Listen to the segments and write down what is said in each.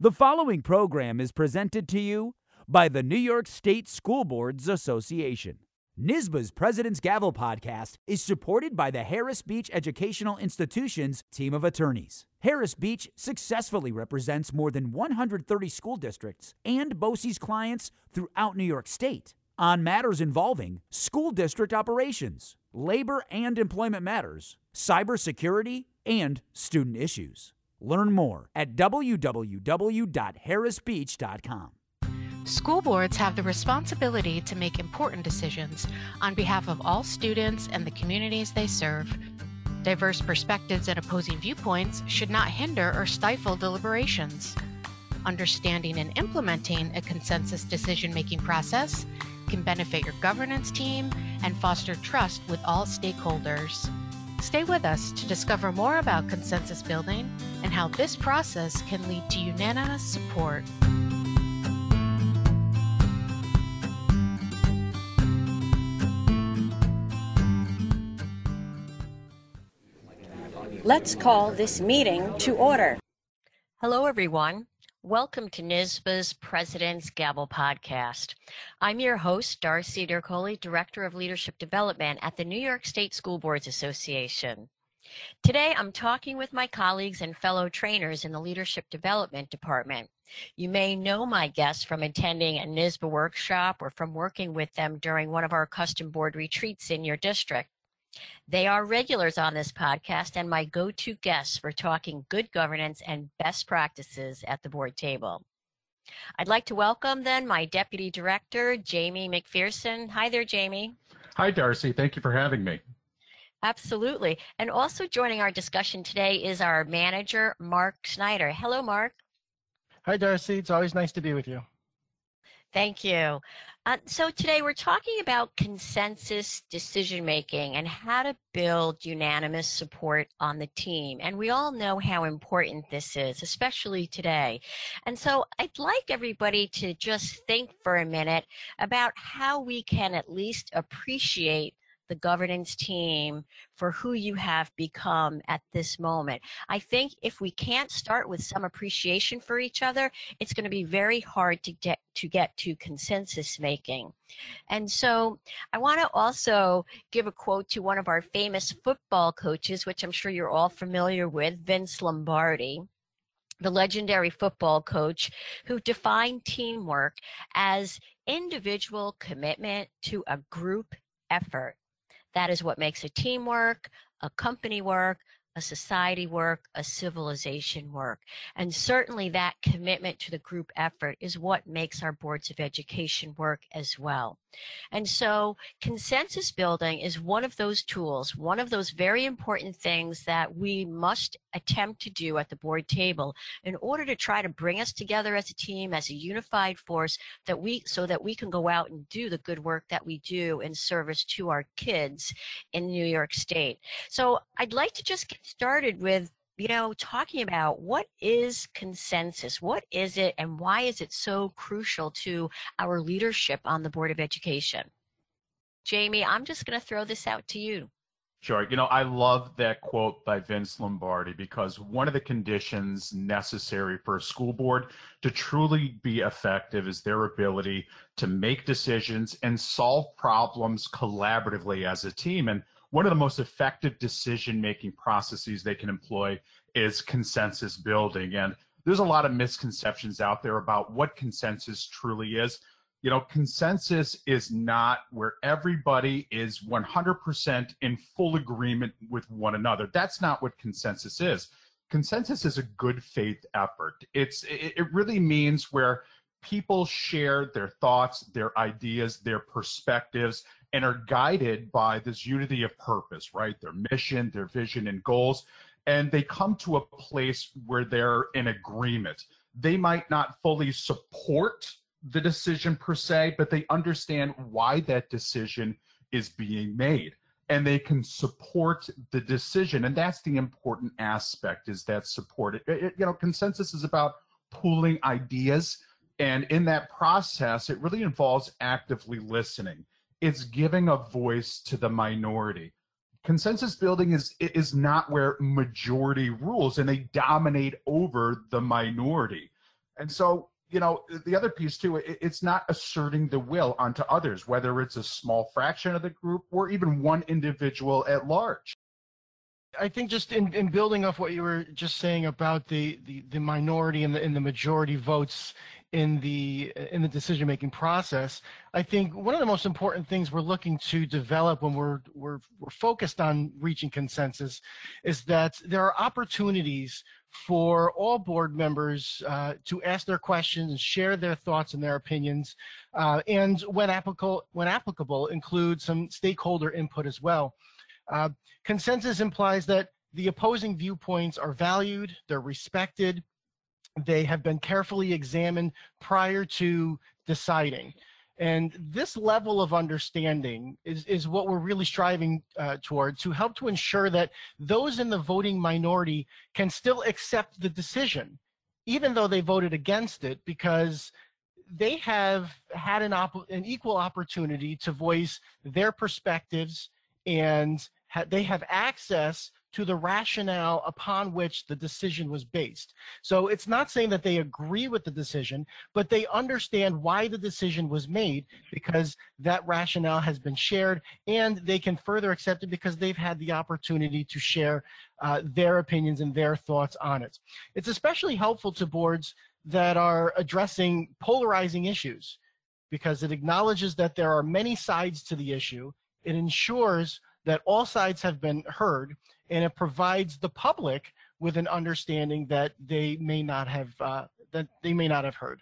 The following program is presented to you by the New York State School Boards Association. NYSSBA's President's Gavel podcast is supported by the Harris Beach Educational Institution's team of attorneys. Harris Beach successfully represents more than 130 school districts and BOCES clients throughout New York State on matters involving school district operations, labor and employment matters, cybersecurity, and student issues. Learn more at www.harrisbeach.com. School boards have the responsibility to make important decisions on behalf of all students and the communities they serve. Diverse perspectives and opposing viewpoints should not hinder or stifle deliberations. Understanding and implementing a consensus decision making process can benefit your governance team and foster trust with all stakeholders. Stay with us to discover more about consensus building and how this process can lead to unanimous support. Let's call this meeting to order. Hello, everyone. Welcome to NYSSBA's President's Gavel podcast. I'm your host, Darcy Dircoli, Director of Leadership Development at the New York State School Boards Association. Today, I'm talking with my colleagues and fellow trainers in the Leadership Development Department. You may know my guests from attending a NYSSBA workshop or from working with them during one of our custom board retreats in your district. They are regulars on this podcast and my go to guests for talking good governance and best practices at the board table. I'd like to welcome then my Deputy Director, Jamie McPherson. Hi there, Jamie. Hi, Darcy. Thank you for having me. Absolutely. And also joining our discussion today is our manager, Mark Snyder. Hello, Mark. Hi, Darcy. It's always nice to be with you. Thank you. Uh, so today we're talking about consensus decision making and how to build unanimous support on the team. And we all know how important this is, especially today. And so I'd like everybody to just think for a minute about how we can at least appreciate the governance team for who you have become at this moment. I think if we can't start with some appreciation for each other, it's going to be very hard to get to get to consensus making. And so I want to also give a quote to one of our famous football coaches, which I'm sure you're all familiar with, Vince Lombardi the legendary football coach who defined teamwork as individual commitment to a group effort. That is what makes a team work, a company work, a society work, a civilization work. And certainly that commitment to the group effort is what makes our boards of education work as well. And so consensus building is one of those tools, one of those very important things that we must attempt to do at the board table in order to try to bring us together as a team, as a unified force that we, so that we can go out and do the good work that we do in service to our kids in New York State. So I'd like to just get started with you know, talking about what is consensus? What is it and why is it so crucial to our leadership on the Board of Education? Jamie, I'm just going to throw this out to you. Sure. You know, I love that quote by Vince Lombardi because one of the conditions necessary for a school board to truly be effective is their ability to make decisions and solve problems collaboratively as a team. And one of the most effective decision making processes they can employ is consensus building. And there's a lot of misconceptions out there about what consensus truly is. You know, consensus is not where everybody is 100% in full agreement with one another. That's not what consensus is. Consensus is a good faith effort. It's it really means where people share their thoughts, their ideas, their perspectives, and are guided by this unity of purpose, right? Their mission, their vision, and goals. And they come to a place where they're in agreement. They might not fully support the decision per se, but they understand why that decision is being made and they can support the decision and that's the important aspect is that support it, it, you know consensus is about pooling ideas and in that process it really involves actively listening it's giving a voice to the minority. Consensus building is is not where majority rules and they dominate over the minority. And so, you know, the other piece too, it's not asserting the will onto others, whether it's a small fraction of the group or even one individual at large. I think just in, in building off what you were just saying about the, the, the minority and the, and the majority votes in the in the decision making process, I think one of the most important things we're looking to develop when we're we're we're focused on reaching consensus is that there are opportunities for all board members uh, to ask their questions and share their thoughts and their opinions, uh, and when applicable when applicable, include some stakeholder input as well. Uh, consensus implies that the opposing viewpoints are valued, they're respected, they have been carefully examined prior to deciding. And this level of understanding is, is what we're really striving uh, toward to help to ensure that those in the voting minority can still accept the decision, even though they voted against it, because they have had an, an equal opportunity to voice their perspectives and ha they have access to the rationale upon which the decision was based. So it's not saying that they agree with the decision, but they understand why the decision was made because that rationale has been shared and they can further accept it because they've had the opportunity to share uh, their opinions and their thoughts on it. It's especially helpful to boards that are addressing polarizing issues because it acknowledges that there are many sides to the issue. It ensures that all sides have been heard and it provides the public with an understanding that they may not have uh, that they may not have heard.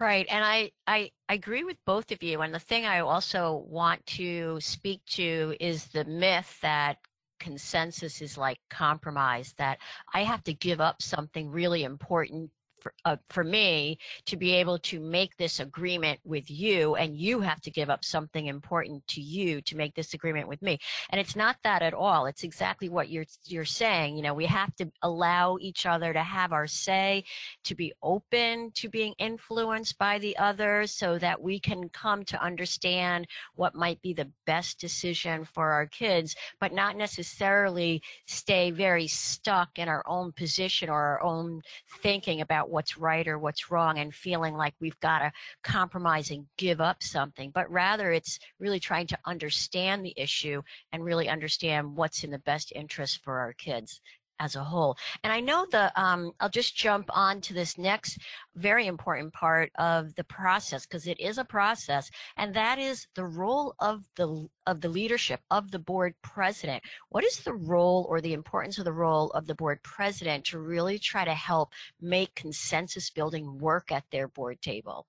Right, and I, I I agree with both of you. And the thing I also want to speak to is the myth that consensus is like compromise. That I have to give up something really important for, uh, for me to be able to make this agreement with you and you have to give up something important to you to make this agreement with me. And it's not that at all. It's exactly what you're you're saying. You know we have to allow each other to have our say to be open to being influenced by the other so that we can come to understand what might be the best decision for our kids but not necessarily stay very stuck in our own position or our own thinking about what's right or what's wrong and feeling like we've got to compromise and give up something, but rather it's really trying to understand the issue and really understand what's in the best interest for our kids as a whole. And I know the, um, I'll just jump on to this next very important part of the process because it is a process, and that is the role of the of the leadership of the board president. What is the role or the importance of the role of the board president to really try to help make consensus building work at their board table?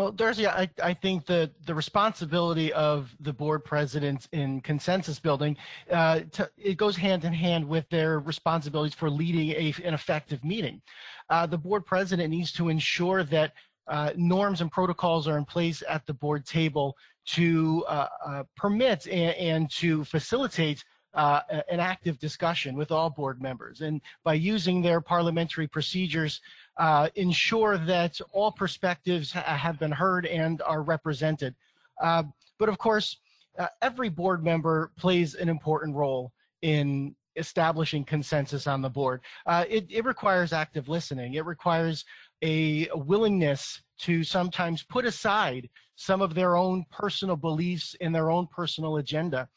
Well, Darcy, I, I think the, the responsibility of the board presidents in consensus building, uh, to, it goes hand in hand with their responsibilities for leading a, an effective meeting. Uh, the board president needs to ensure that uh, norms and protocols are in place at the board table to uh, uh, permit and, and to facilitate uh, an active discussion with all board members. And by using their parliamentary procedures, uh, ensure that all perspectives ha have been heard and are represented. Uh, but of course, uh, every board member plays an important role in establishing consensus on the board. Uh, it, it requires active listening. It requires a willingness to sometimes put aside some of their own personal beliefs and their own personal agenda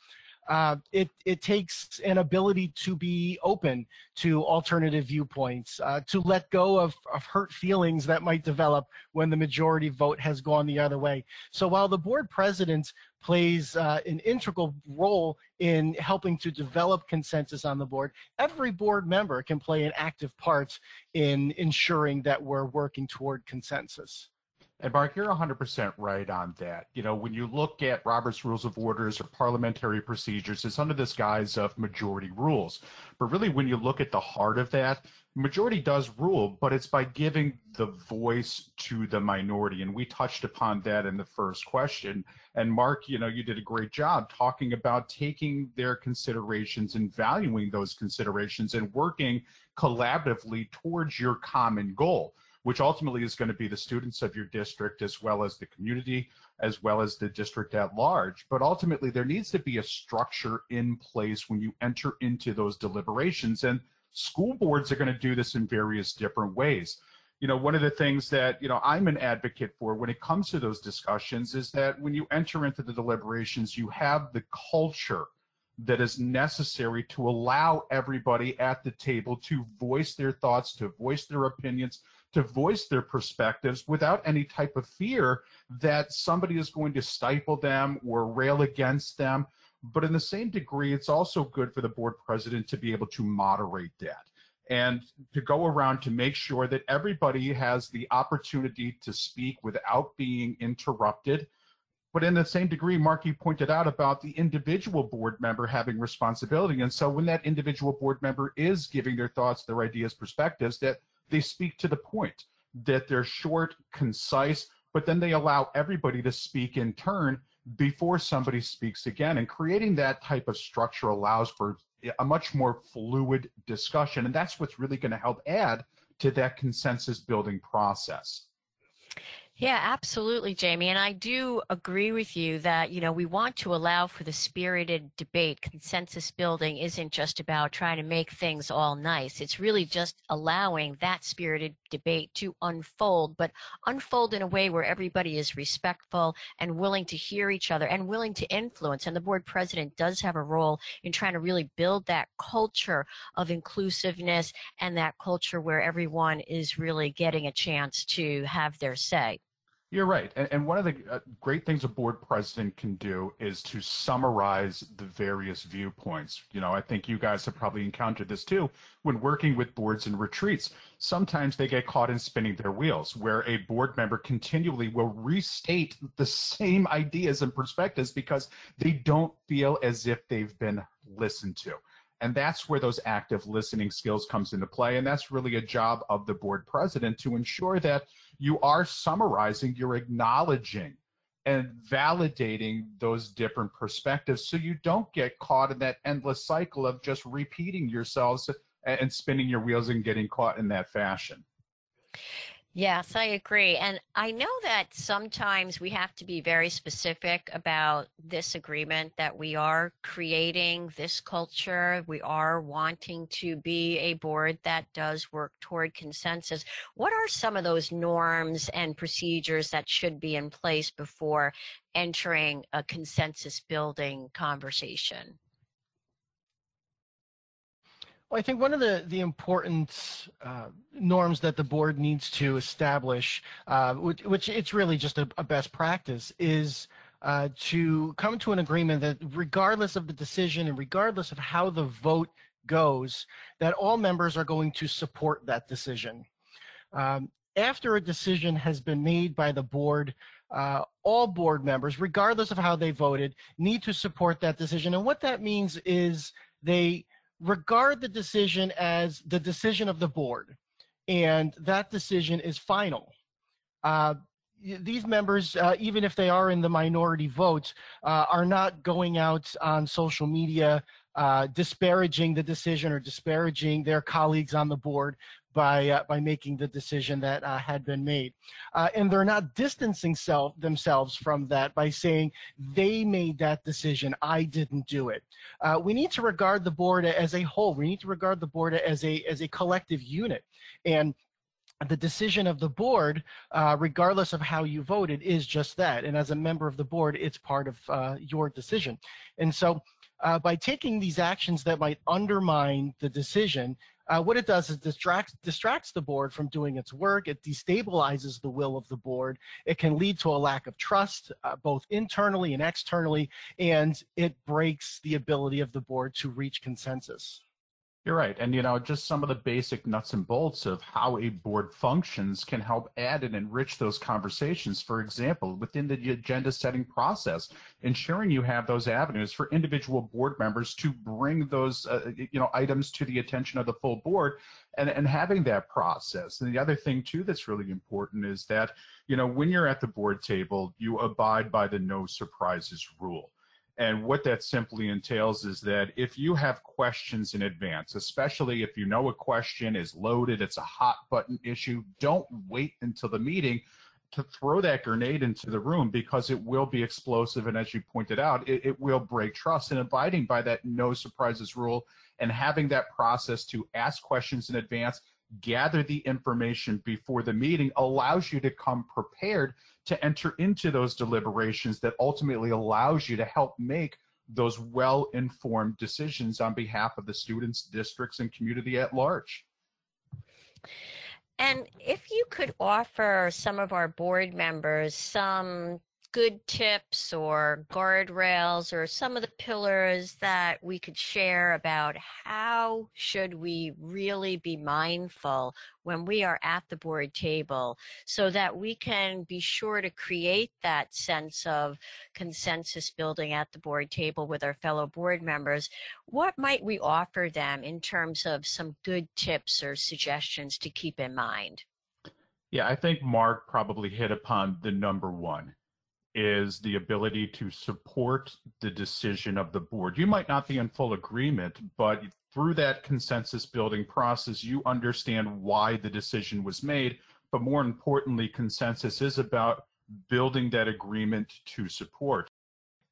uh, it, it takes an ability to be open to alternative viewpoints, uh, to let go of, of hurt feelings that might develop when the majority vote has gone the other way. So while the board president plays uh, an integral role in helping to develop consensus on the board, every board member can play an active part in ensuring that we're working toward consensus. And Mark, you're 100% right on that. You know, when you look at Robert's Rules of Orders or parliamentary procedures, it's under this guise of majority rules. But really, when you look at the heart of that, majority does rule, but it's by giving the voice to the minority. And we touched upon that in the first question. And Mark, you know, you did a great job talking about taking their considerations and valuing those considerations and working collaboratively towards your common goal which ultimately is going to be the students of your district as well as the community, as well as the district at large. But ultimately, there needs to be a structure in place when you enter into those deliberations. And school boards are going to do this in various different ways. you know, one of the things that, you know, I'm an advocate for when it comes to those discussions is that when you enter into the deliberations, you have the culture that is necessary to allow everybody at the table to voice their thoughts, to voice their opinions, to voice their perspectives without any type of fear that somebody is going to stifle them or rail against them. But in the same degree, it's also good for the board president to be able to moderate that and to go around to make sure that everybody has the opportunity to speak without being interrupted but in the same degree, Mark, you pointed out about the individual board member having responsibility. And so when that individual board member is giving their thoughts, their ideas, perspectives, that they speak to the point, that they're short, concise, but then they allow everybody to speak in turn before somebody speaks again. And creating that type of structure allows for a much more fluid discussion. And that's what's really going to help add to that consensus building process. Yeah, absolutely, Jamie. And I do agree with you that, you know, we want to allow for the spirited debate. Consensus building isn't just about trying to make things all nice. It's really just allowing that spirited debate to unfold, but unfold in a way where everybody is respectful and willing to hear each other and willing to influence. And the board president does have a role in trying to really build that culture of inclusiveness and that culture where everyone is really getting a chance to have their say. You're right. And, and one of the uh, great things a board president can do is to summarize the various viewpoints. You know, I think you guys have probably encountered this too when working with boards and retreats. Sometimes they get caught in spinning their wheels, where a board member continually will restate the same ideas and perspectives because they don't feel as if they've been listened to. And that's where those active listening skills comes into play. And that's really a job of the board president to ensure that you are summarizing, you're acknowledging and validating those different perspectives so you don't get caught in that endless cycle of just repeating yourselves and spinning your wheels and getting caught in that fashion. Yes, I agree. And I know that sometimes we have to be very specific about this agreement that we are creating this culture. We are wanting to be a board that does work toward consensus. What are some of those norms and procedures that should be in place before entering a consensus building conversation? Well, I think one of the, the important uh, norms that the board needs to establish, uh, which, which, it's really just a, a best practice, is uh, to come to an agreement that regardless of the decision and regardless of how the vote goes, that all members are going to support that decision. Um, after a decision has been made by the board, uh, all board members, regardless of how they voted, need to support that decision. And what that means is they regard the decision as the decision of the board, and that decision is final. Uh, these members, uh, even if they are in the minority vote, uh, are not going out on social media uh, disparaging the decision or disparaging their colleagues on the board by uh, by making the decision that uh, had been made, uh, and they're not distancing self themselves from that by saying they made that decision, I didn't do it. Uh, we need to regard the board as a whole. We need to regard the board as a as a collective unit, and the decision of the board, uh, regardless of how you voted, is just that. And as a member of the board, it's part of uh, your decision. And so uh, by taking these actions that might undermine the decision, uh, what it does is distracts distracts the board from doing its work. It destabilizes the will of the board. It can lead to a lack of trust, uh, both internally and externally, and it breaks the ability of the board to reach consensus. You're right. And, you know, just some of the basic nuts and bolts of how a board functions can help add and enrich those conversations. For example, within the agenda setting process, ensuring you have those avenues for individual board members to bring those, uh, you know, items to the attention of the full board and, and having that process. And the other thing, too, that's really important is that, you know, when you're at the board table, you abide by the no surprises rule. And what that simply entails is that if you have questions in advance, especially if you know a question is loaded, it's a hot button issue, don't wait until the meeting to throw that grenade into the room because it will be explosive. And as you pointed out, it, it will break trust. And abiding by that no surprises rule and having that process to ask questions in advance, gather the information before the meeting allows you to come prepared to enter into those deliberations that ultimately allows you to help make those well-informed decisions on behalf of the students, districts, and community at large. And if you could offer some of our board members some good tips or guardrails or some of the pillars that we could share about how should we really be mindful when we are at the board table so that we can be sure to create that sense of consensus building at the board table with our fellow board members? What might we offer them in terms of some good tips or suggestions to keep in mind? Yeah i think mark probably hit upon the number one is the ability to support the decision of the board. You might not be in full agreement, but through that consensus building process, you understand why the decision was made. But more importantly, consensus is about building that agreement to support.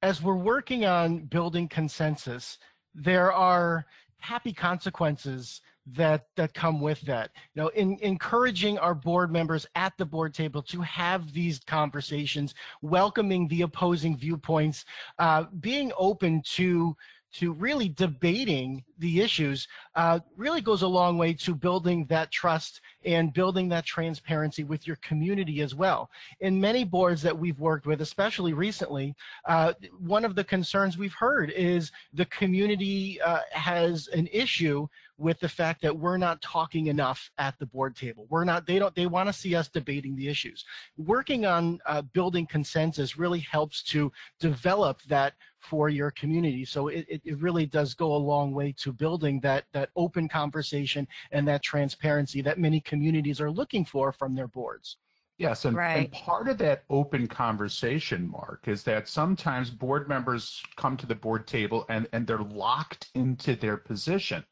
As we're working on building consensus, there are happy consequences that that come with that. You know in encouraging our board members at the board table to have these conversations welcoming the opposing viewpoints uh, being open to to really debating the issues uh, really goes a long way to building that trust and building that transparency with your community as well. In many boards that we've worked with, especially recently, uh, one of the concerns we've heard is the community uh, has an issue with the fact that we're not talking enough at the board table. We're not, they don't, they want to see us debating the issues. Working on uh, building consensus really helps to develop that for your community. So it, it really does go a long way to building that, that open conversation and that transparency that many communities are looking for from their boards. Yes, and, right. and, part of that open conversation, Mark, is that sometimes board members come to the board table and, and they're locked into their position.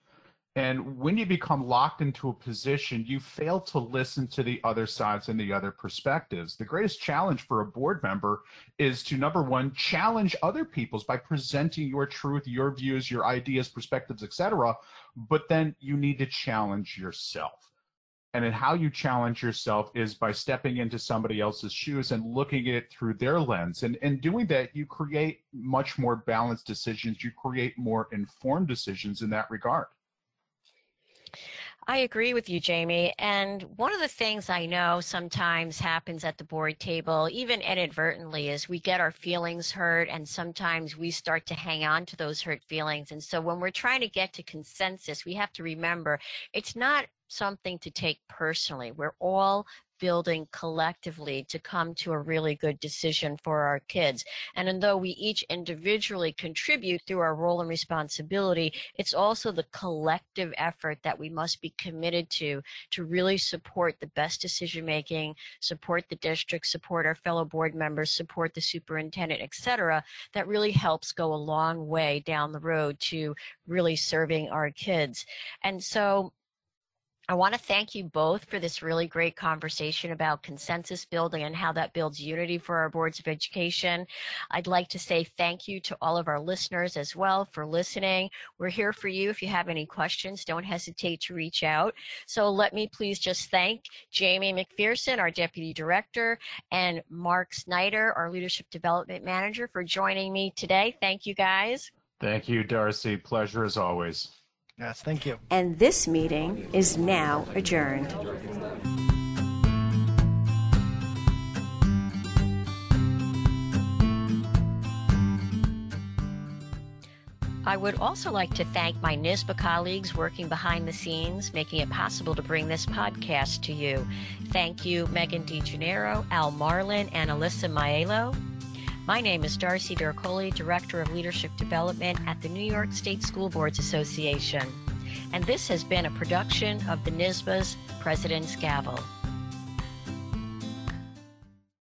And when you become locked into a position, you fail to listen to the other sides and the other perspectives. The greatest challenge for a board member is to number one, challenge other people's by presenting your truth, your views, your ideas, perspectives, etc. But then you need to challenge yourself. And then how you challenge yourself is by stepping into somebody else's shoes and looking at it through their lens. And in doing that, you create much more balanced decisions. You create more informed decisions in that regard. I agree with you, Jamie. And one of the things I know sometimes happens at the board table, even inadvertently, is we get our feelings hurt and sometimes we start to hang on to those hurt feelings. And so when we're trying to get to consensus, we have to remember it's not something to take personally. We're all building collectively to come to a really good decision for our kids. And though we each individually contribute through our role and responsibility, it's also the collective effort that we must be committed to to really support the best decision making, support the district, support our fellow board members, support the superintendent, etc. That really helps go a long way down the road to really serving our kids. And so I want to thank you both for this really great conversation about consensus building and how that builds unity for our boards of education. I'd like to say thank you to all of our listeners as well for listening. We're here for you. If you have any questions, don't hesitate to reach out. So let me please just thank Jamie McPherson, our Deputy Director, and Mark Snyder, our Leadership Development Manager, for joining me today. Thank you guys. Thank you, Darcy. Pleasure as always. Yes, thank you. And this meeting is now adjourned. I would also like to thank my NYSSBA colleagues working behind the scenes, making it possible to bring this podcast to you. Thank you, Megan DeGennaro, Al Marlin, and Alyssa Maiello. My name is Darcy Darcoli, Director of Leadership Development at the New York State School Boards Association. And this has been a production of the NYSSBA's President's Gavel.